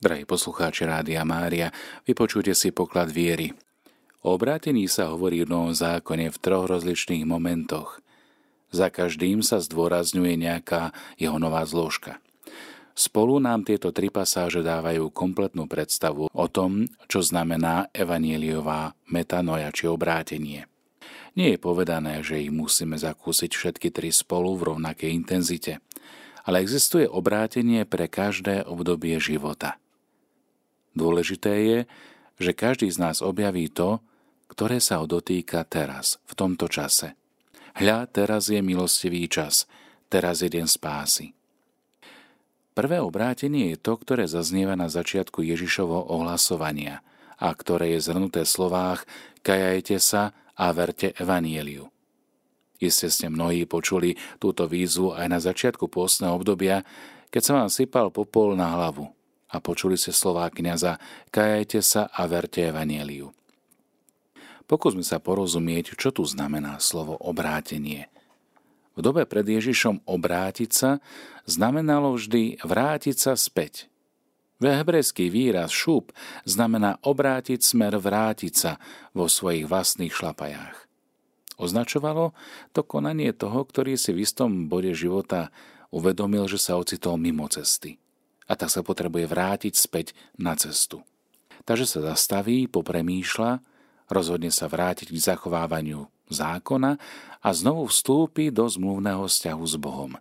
Drahí poslucháči Rádia Mária, vypočujte si poklad viery. O obrátení sa hovorí v Novom zákone v troch rozličných momentoch. Za každým sa zdôrazňuje nejaká jeho nová zložka. Spolu nám tieto tri pasáže dávajú kompletnú predstavu o tom, čo znamená evanieliová metanoja či obrátenie. Nie je povedané, že ich musíme zakúsiť všetky tri spolu v rovnakej intenzite, ale existuje obrátenie pre každé obdobie života – Dôležité je, že každý z nás objaví to, ktoré sa ho dotýka teraz, v tomto čase. Hľa, teraz je milostivý čas, teraz je deň spásy. Prvé obrátenie je to, ktoré zaznieva na začiatku Ježišovo ohlasovania a ktoré je zhrnuté v slovách Kajajte sa a verte evanieliu. Iste ste mnohí počuli túto výzvu aj na začiatku pôstneho obdobia, keď sa vám sypal popol na hlavu – a počuli ste slová kniaza Kajajte sa a verte evanieliu. Pokúsme sa porozumieť, čo tu znamená slovo obrátenie. V dobe pred Ježišom obrátiť sa znamenalo vždy vrátiť sa späť. Ve výraz šúp znamená obrátiť smer vrátiť sa vo svojich vlastných šlapajách. Označovalo to konanie toho, ktorý si v istom bode života uvedomil, že sa ocitol mimo cesty a tak sa potrebuje vrátiť späť na cestu. Takže sa zastaví, popremýšľa, rozhodne sa vrátiť k zachovávaniu zákona a znovu vstúpi do zmluvného vzťahu s Bohom.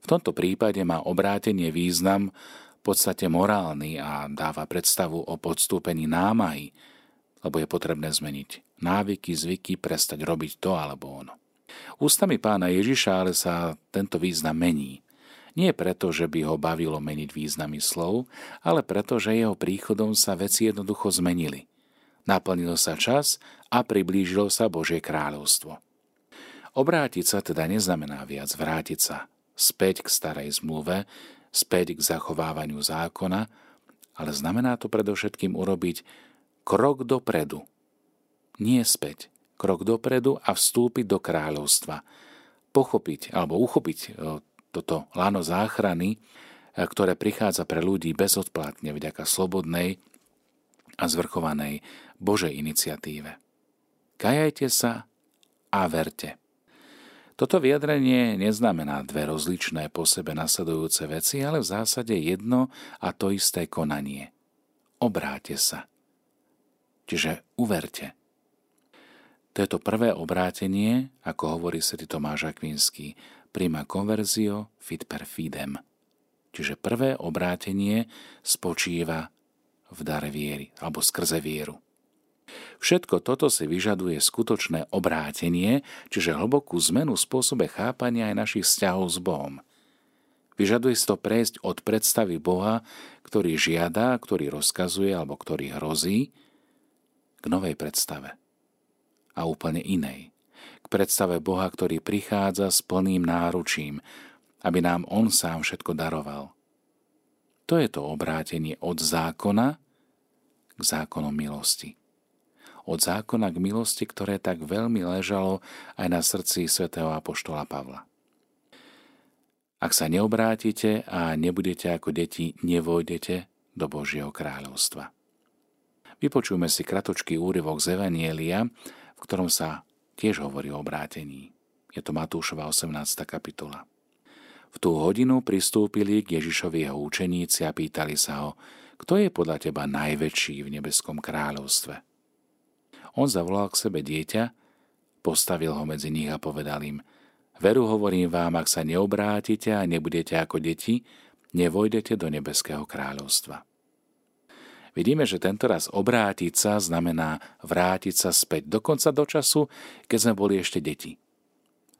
V tomto prípade má obrátenie význam v podstate morálny a dáva predstavu o podstúpení námahy, lebo je potrebné zmeniť návyky, zvyky, prestať robiť to alebo ono. Ústami pána Ježiša ale sa tento význam mení – nie preto, že by ho bavilo meniť významy slov, ale preto, že jeho príchodom sa veci jednoducho zmenili. Naplnil sa čas a priblížilo sa Božie kráľovstvo. Obrátiť sa teda neznamená viac vrátiť sa späť k starej zmluve, späť k zachovávaniu zákona, ale znamená to predovšetkým urobiť krok dopredu. Nie späť, krok dopredu a vstúpiť do kráľovstva. Pochopiť alebo uchopiť toto lano záchrany, e, ktoré prichádza pre ľudí bezodplatne vďaka slobodnej a zvrchovanej Božej iniciatíve. Kajajte sa a verte. Toto vyjadrenie neznamená dve rozličné po sebe nasledujúce veci, ale v zásade jedno a to isté konanie. Obráte sa. Čiže uverte. To je to prvé obrátenie, ako hovorí svätý Tomáš Akvinský prima conversio fit per fidem. Čiže prvé obrátenie spočíva v dare viery alebo skrze vieru. Všetko toto si vyžaduje skutočné obrátenie, čiže hlbokú zmenu spôsobe chápania aj našich vzťahov s Bohom. Vyžaduje si to prejsť od predstavy Boha, ktorý žiada, ktorý rozkazuje alebo ktorý hrozí, k novej predstave a úplne inej k predstave Boha, ktorý prichádza s plným náručím, aby nám On sám všetko daroval. To je to obrátenie od zákona k zákonu milosti. Od zákona k milosti, ktoré tak veľmi ležalo aj na srdci svätého Apoštola Pavla. Ak sa neobrátite a nebudete ako deti, nevojdete do Božieho kráľovstva. Vypočujme si kratočký úryvok z Evanielia, v ktorom sa tiež hovorí o obrátení. Je to Matúšova 18. kapitola. V tú hodinu pristúpili k Ježišovi jeho učeníci a pýtali sa ho, kto je podľa teba najväčší v nebeskom kráľovstve. On zavolal k sebe dieťa, postavil ho medzi nich a povedal im, veru hovorím vám, ak sa neobrátite a nebudete ako deti, nevojdete do nebeského kráľovstva. Vidíme, že tento raz obrátiť sa znamená vrátiť sa späť, dokonca do času, keď sme boli ešte deti.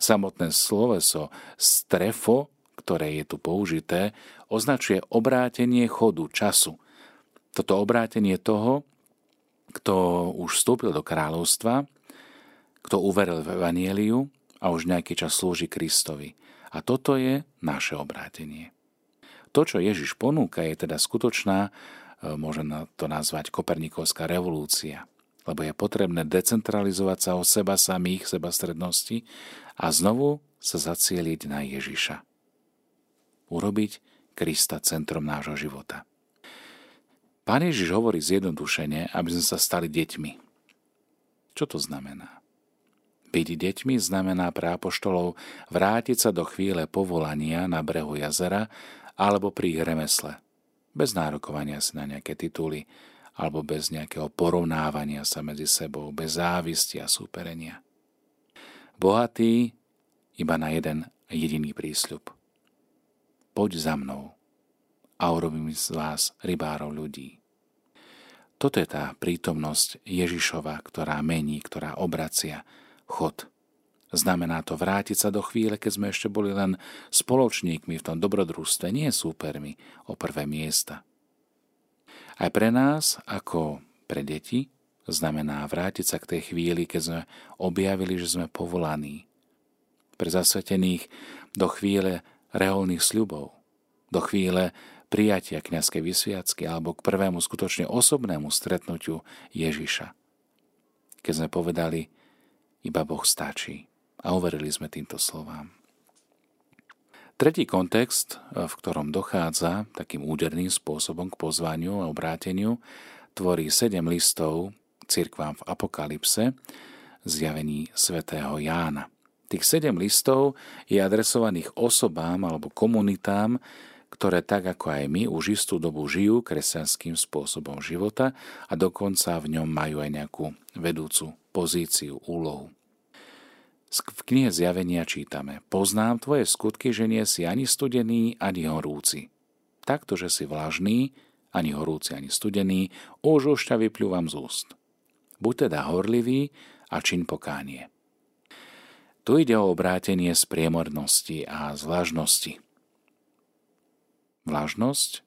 Samotné sloveso strefo, ktoré je tu použité, označuje obrátenie chodu, času. Toto obrátenie toho, kto už vstúpil do kráľovstva, kto uveril v Evanieliu a už nejaký čas slúži Kristovi. A toto je naše obrátenie. To, čo Ježiš ponúka, je teda skutočná E, môžem to nazvať Kopernikovská revolúcia, lebo je potrebné decentralizovať sa od seba samých, seba strednosti a znovu sa zacieliť na Ježiša. Urobiť Krista centrom nášho života. Pán Ježiš hovorí zjednodušene, aby sme sa stali deťmi. Čo to znamená? Byť deťmi znamená pre apoštolov vrátiť sa do chvíle povolania na brehu jazera alebo pri ich remesle, bez nárokovania si na nejaké tituly alebo bez nejakého porovnávania sa medzi sebou, bez závisti a súperenia. Bohatý iba na jeden jediný prísľub. Poď za mnou a urobím z vás rybárov ľudí. Toto je tá prítomnosť Ježišova, ktorá mení, ktorá obracia chod. Znamená to vrátiť sa do chvíle, keď sme ešte boli len spoločníkmi v tom dobrodružstve, nie súpermi o prvé miesta. Aj pre nás, ako pre deti, znamená vrátiť sa k tej chvíli, keď sme objavili, že sme povolaní. Pre zasvetených do chvíle reholných sľubov, do chvíle prijatia kniazkej vysviacky alebo k prvému skutočne osobnému stretnutiu Ježiša. Keď sme povedali, iba Boh stačí a uverili sme týmto slovám. Tretí kontext, v ktorom dochádza takým úderným spôsobom k pozvaniu a obráteniu, tvorí sedem listov cirkvám v Apokalypse, zjavení svätého Jána. Tých sedem listov je adresovaných osobám alebo komunitám, ktoré tak ako aj my už istú dobu žijú kresťanským spôsobom života a dokonca v ňom majú aj nejakú vedúcu pozíciu, úlohu. V knihe Zjavenia čítame Poznám tvoje skutky, že nie si ani studený, ani horúci. Takto, že si vlažný, ani horúci, ani studený, už už ťa vypľúvam z úst. Buď teda horlivý a čin pokánie. Tu ide o obrátenie z priemornosti a z vlažnosti vlažnosť,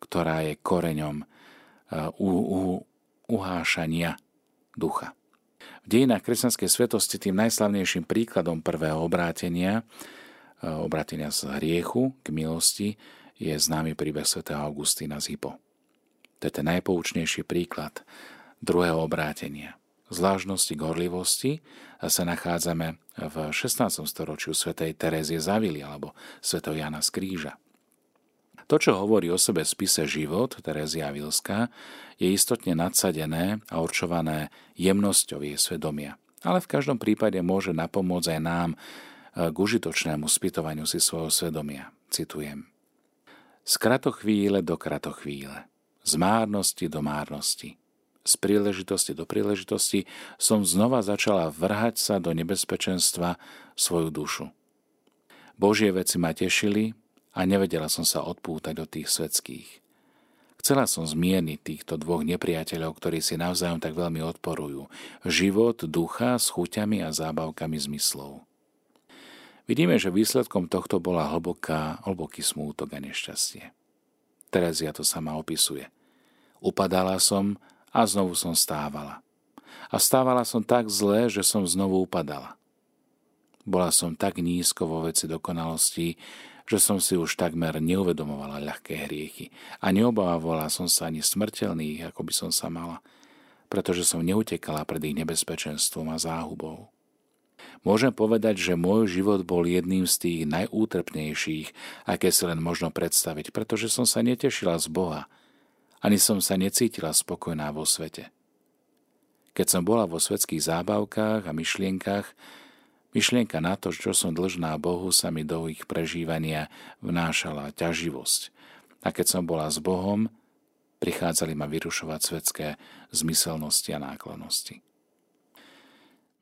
ktorá je koreňom uh, uhášania ducha. V dejinách kresťanskej svetosti tým najslavnejším príkladom prvého obrátenia, uh, obrátenia z hriechu k milosti, je známy príbeh svätého Augustína z Hypo. To je ten najpoučnejší príklad druhého obrátenia. Zvláštnosti k sa nachádzame v 16. storočiu svätej Terezie Zavily alebo svätého Jana z Kríža. To, čo hovorí o sebe spise Život, Terezia Vilská, je istotne nadsadené a určované jemnosťou jej svedomia. Ale v každom prípade môže napomôcť aj nám e, k užitočnému spytovaniu si svojho svedomia. Citujem. Z kratochvíle do kratochvíle, z márnosti do márnosti, z príležitosti do príležitosti som znova začala vrhať sa do nebezpečenstva svoju dušu. Božie veci ma tešili, a nevedela som sa odpútať od tých svetských. Chcela som zmieniť týchto dvoch nepriateľov, ktorí si navzájom tak veľmi odporujú. Život ducha s chuťami a zábavkami zmyslov. Vidíme, že výsledkom tohto bola hlboká, hlboký smútok a nešťastie. Terezia to sama opisuje. Upadala som a znovu som stávala. A stávala som tak zle, že som znovu upadala. Bola som tak nízko vo veci dokonalosti, že som si už takmer neuvedomovala ľahké hriechy a neobávala som sa ani smrteľných, ako by som sa mala, pretože som neutekala pred ich nebezpečenstvom a záhubou. Môžem povedať, že môj život bol jedným z tých najútrpnejších, aké si len možno predstaviť, pretože som sa netešila z Boha, ani som sa necítila spokojná vo svete. Keď som bola vo svetských zábavkách a myšlienkach, Myšlienka na to, čo som dlžná Bohu, sa mi do ich prežívania vnášala ťaživosť. A keď som bola s Bohom, prichádzali ma vyrušovať svetské zmyselnosti a náklonosti.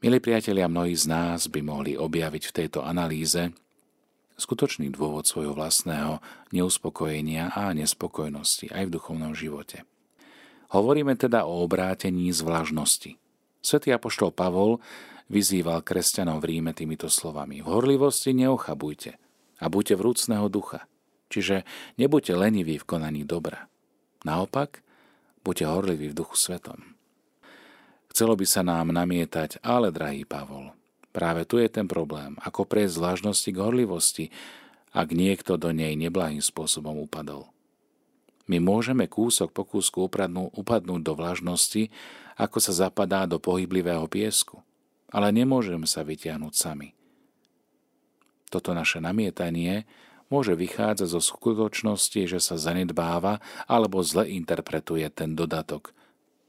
Milí priatelia, mnohí z nás by mohli objaviť v tejto analýze skutočný dôvod svojho vlastného neuspokojenia a nespokojnosti aj v duchovnom živote. Hovoríme teda o obrátení z vlažnosti. Svetý apoštol Pavol vyzýval kresťanov v Ríme týmito slovami. V horlivosti neochabujte a buďte vrúcného ducha. Čiže nebuďte leniví v konaní dobra. Naopak, buďte horliví v duchu svetom. Chcelo by sa nám namietať, ale drahý Pavol, práve tu je ten problém, ako prejsť z k horlivosti, ak niekto do nej neblahým spôsobom upadol. My môžeme kúsok po kúsku upadnúť do vlažnosti, ako sa zapadá do pohyblivého piesku – ale nemôžeme sa vytiahnuť sami. Toto naše namietanie môže vychádzať zo skutočnosti, že sa zanedbáva alebo zle interpretuje ten dodatok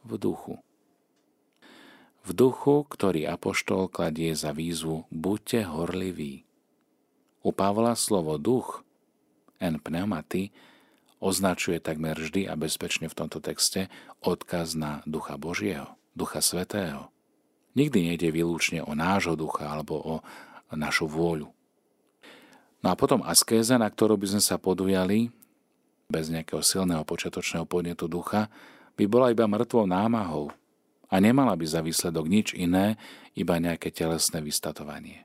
v duchu. V duchu, ktorý apoštol kladie za výzvu buďte horliví. U Pavla slovo duch, en pneumati, označuje takmer vždy a bezpečne v tomto texte odkaz na ducha Božieho, ducha Svetého. Nikdy nejde výlučne o nášho ducha alebo o našu vôľu. No a potom askéza, na ktorú by sme sa podujali, bez nejakého silného počiatočného podnetu ducha, by bola iba mŕtvou námahou a nemala by za výsledok nič iné, iba nejaké telesné vystatovanie.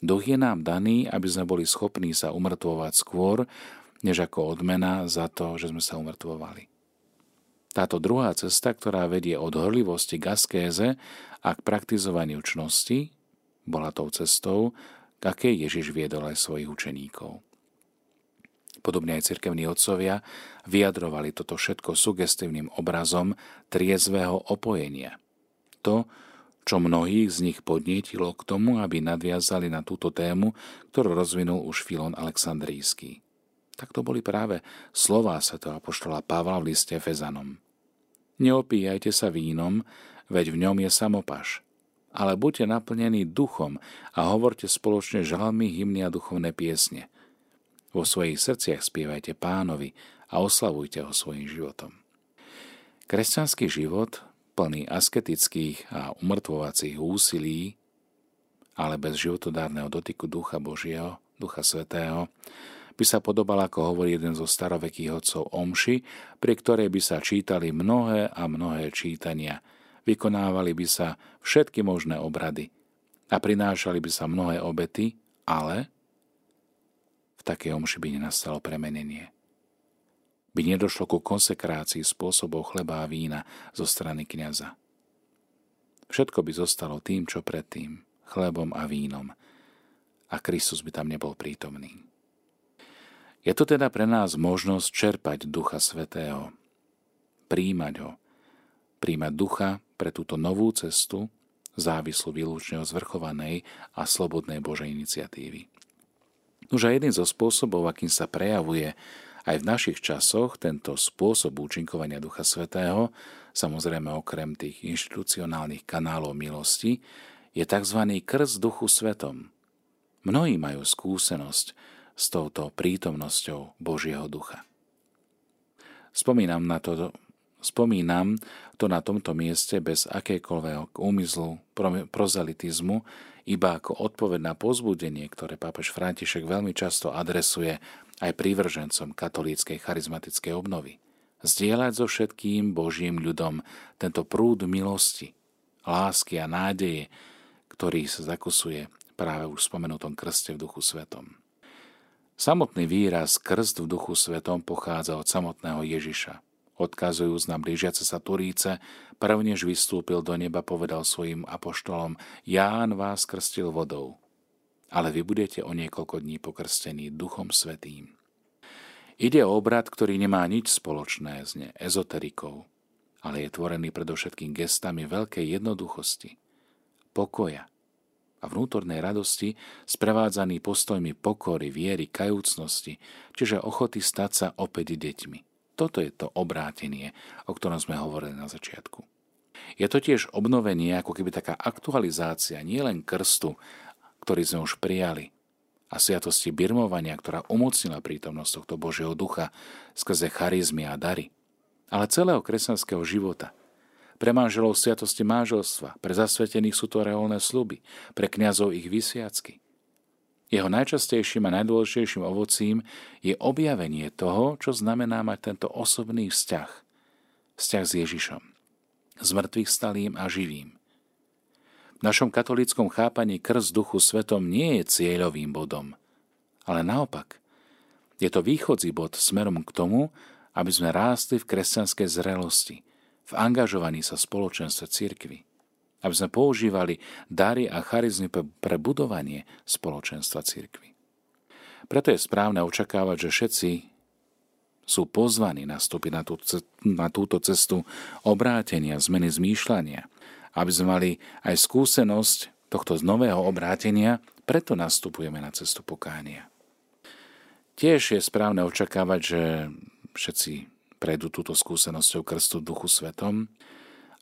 Duch je nám daný, aby sme boli schopní sa umrtvovať skôr, než ako odmena za to, že sme sa umrtvovali. Táto druhá cesta, ktorá vedie od horlivosti k askéze a k praktizovaniu čnosti, bola tou cestou, k akej Ježiš viedol aj svojich učeníkov. Podobne aj cirkevní otcovia vyjadrovali toto všetko sugestívnym obrazom triezvého opojenia. To, čo mnohých z nich podnietilo k tomu, aby nadviazali na túto tému, ktorú rozvinul už Filon Aleksandrijský. Tak to boli práve slová svätého apoštola Pavla v liste Fezanom. Neopíjajte sa vínom, veď v ňom je samopaš. Ale buďte naplnení duchom a hovorte spoločne žalmy, hymny a duchovné piesne. Vo svojich srdciach spievajte pánovi a oslavujte ho svojim životom. Kresťanský život, plný asketických a umrtvovacích úsilí, ale bez životodárneho dotyku Ducha Božieho, Ducha Svetého, by sa podobal, ako hovorí jeden zo starovekých otcov Omši, pri ktorej by sa čítali mnohé a mnohé čítania. Vykonávali by sa všetky možné obrady a prinášali by sa mnohé obety, ale v takej omši by nenastalo premenenie. By nedošlo ku konsekrácii spôsobov chleba a vína zo strany kniaza. Všetko by zostalo tým, čo predtým, chlebom a vínom, a Kristus by tam nebol prítomný. Je to teda pre nás možnosť čerpať Ducha Svetého, príjmať ho, príjmať Ducha pre túto novú cestu, závislú výlučne od zvrchovanej a slobodnej Božej iniciatívy. Už aj jeden zo spôsobov, akým sa prejavuje aj v našich časoch tento spôsob účinkovania Ducha Svetého, samozrejme okrem tých inštitucionálnych kanálov milosti, je tzv. krst Duchu Svetom. Mnohí majú skúsenosť, s touto prítomnosťou Božieho ducha. Spomínam, na to, spomínam to na tomto mieste bez akékoľvek úmyslu prozalitizmu, iba ako odpoveď na pozbudenie, ktoré pápež František veľmi často adresuje aj prívržencom katolíckej charizmatickej obnovy. Zdieľať so všetkým Božím ľudom tento prúd milosti, lásky a nádeje, ktorý sa zakusuje práve už spomenutom krste v Duchu Svetom. Samotný výraz krst v duchu svetom pochádza od samotného Ježiša. Odkazujúc na blížiace sa Turíce, prvnež vystúpil do neba, povedal svojim apoštolom, Ján vás krstil vodou, ale vy budete o niekoľko dní pokrstení duchom svetým. Ide o obrad, ktorý nemá nič spoločné s ezoterikou, ale je tvorený predovšetkým gestami veľkej jednoduchosti, pokoja, a vnútornej radosti, sprevádzaný postojmi pokory, viery, kajúcnosti, čiže ochoty stať sa opäť deťmi. Toto je to obrátenie, o ktorom sme hovorili na začiatku. Je to tiež obnovenie, ako keby taká aktualizácia nielen krstu, ktorý sme už prijali, a sviatosti birmovania, ktorá umocnila prítomnosť tohto Božieho ducha skrze charizmy a dary, ale celého kresťanského života – pre manželov sviatosti manželstva, pre zasvetených sú to reálne sluby, pre kňazov ich vysviacky. Jeho najčastejším a najdôležitejším ovocím je objavenie toho, čo znamená mať tento osobný vzťah. Vzťah s Ježišom. S mŕtvych stalým a živým. V našom katolíckom chápaní krst duchu svetom nie je cieľovým bodom, ale naopak. Je to východzí bod smerom k tomu, aby sme rástli v kresťanskej zrelosti – v angažovaní sa spoločenstve cirkvy, aby sme používali dary a charizmy pre budovanie spoločenstva cirkvy. Preto je správne očakávať, že všetci sú pozvaní nastúpiť na, tú, na túto cestu obrátenia, zmeny zmýšľania, aby sme mali aj skúsenosť tohto nového obrátenia, preto nastupujeme na cestu pokánia. Tiež je správne očakávať, že všetci prejdú túto skúsenosťou krstu duchu svetom,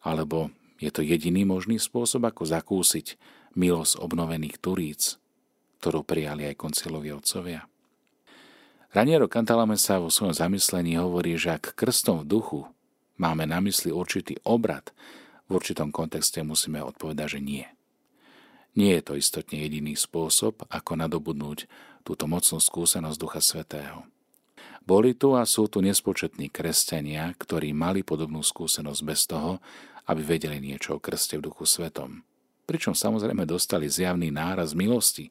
alebo je to jediný možný spôsob, ako zakúsiť milosť obnovených turíc, ktorú prijali aj koncilovi otcovia. Raniero Cantalame sa vo svojom zamyslení hovorí, že ak krstom v duchu máme na mysli určitý obrad, v určitom kontexte musíme odpovedať, že nie. Nie je to istotne jediný spôsob, ako nadobudnúť túto mocnú skúsenosť Ducha Svetého. Boli tu a sú tu nespočetní kresťania, ktorí mali podobnú skúsenosť bez toho, aby vedeli niečo o krste v Duchu Svetom. Pričom samozrejme dostali zjavný náraz milosti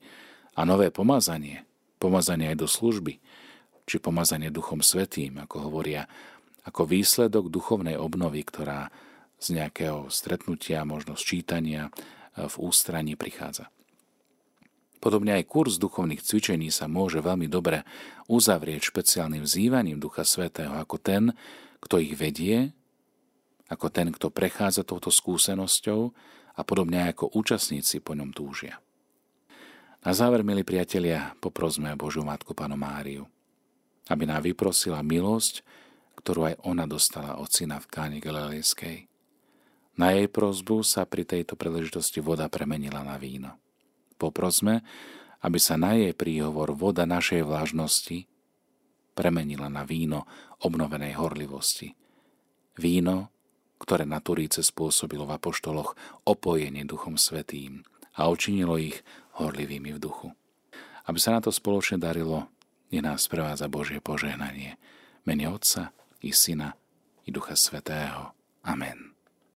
a nové pomazanie, pomazanie aj do služby, či pomazanie Duchom Svetým, ako hovoria, ako výsledok duchovnej obnovy, ktorá z nejakého stretnutia, možno sčítania v ústraní prichádza. Podobne aj kurz duchovných cvičení sa môže veľmi dobre uzavrieť špeciálnym vzývaním Ducha Svetého ako ten, kto ich vedie, ako ten, kto prechádza touto skúsenosťou a podobne aj ako účastníci po ňom túžia. Na záver, milí priatelia, poprosme Božiu Matku Panu Máriu, aby nám vyprosila milosť, ktorú aj ona dostala od syna v Káne Galilejskej. Na jej prozbu sa pri tejto príležitosti voda premenila na víno. Poprosme, aby sa na jej príhovor voda našej vlážnosti premenila na víno obnovenej horlivosti. Víno, ktoré na Turíce spôsobilo v apoštoloch opojenie Duchom Svetým a učinilo ich horlivými v duchu. Aby sa na to spoločne darilo, je nás prevádza Božie požehnanie. Mene Otca i Syna i Ducha Svetého. Amen.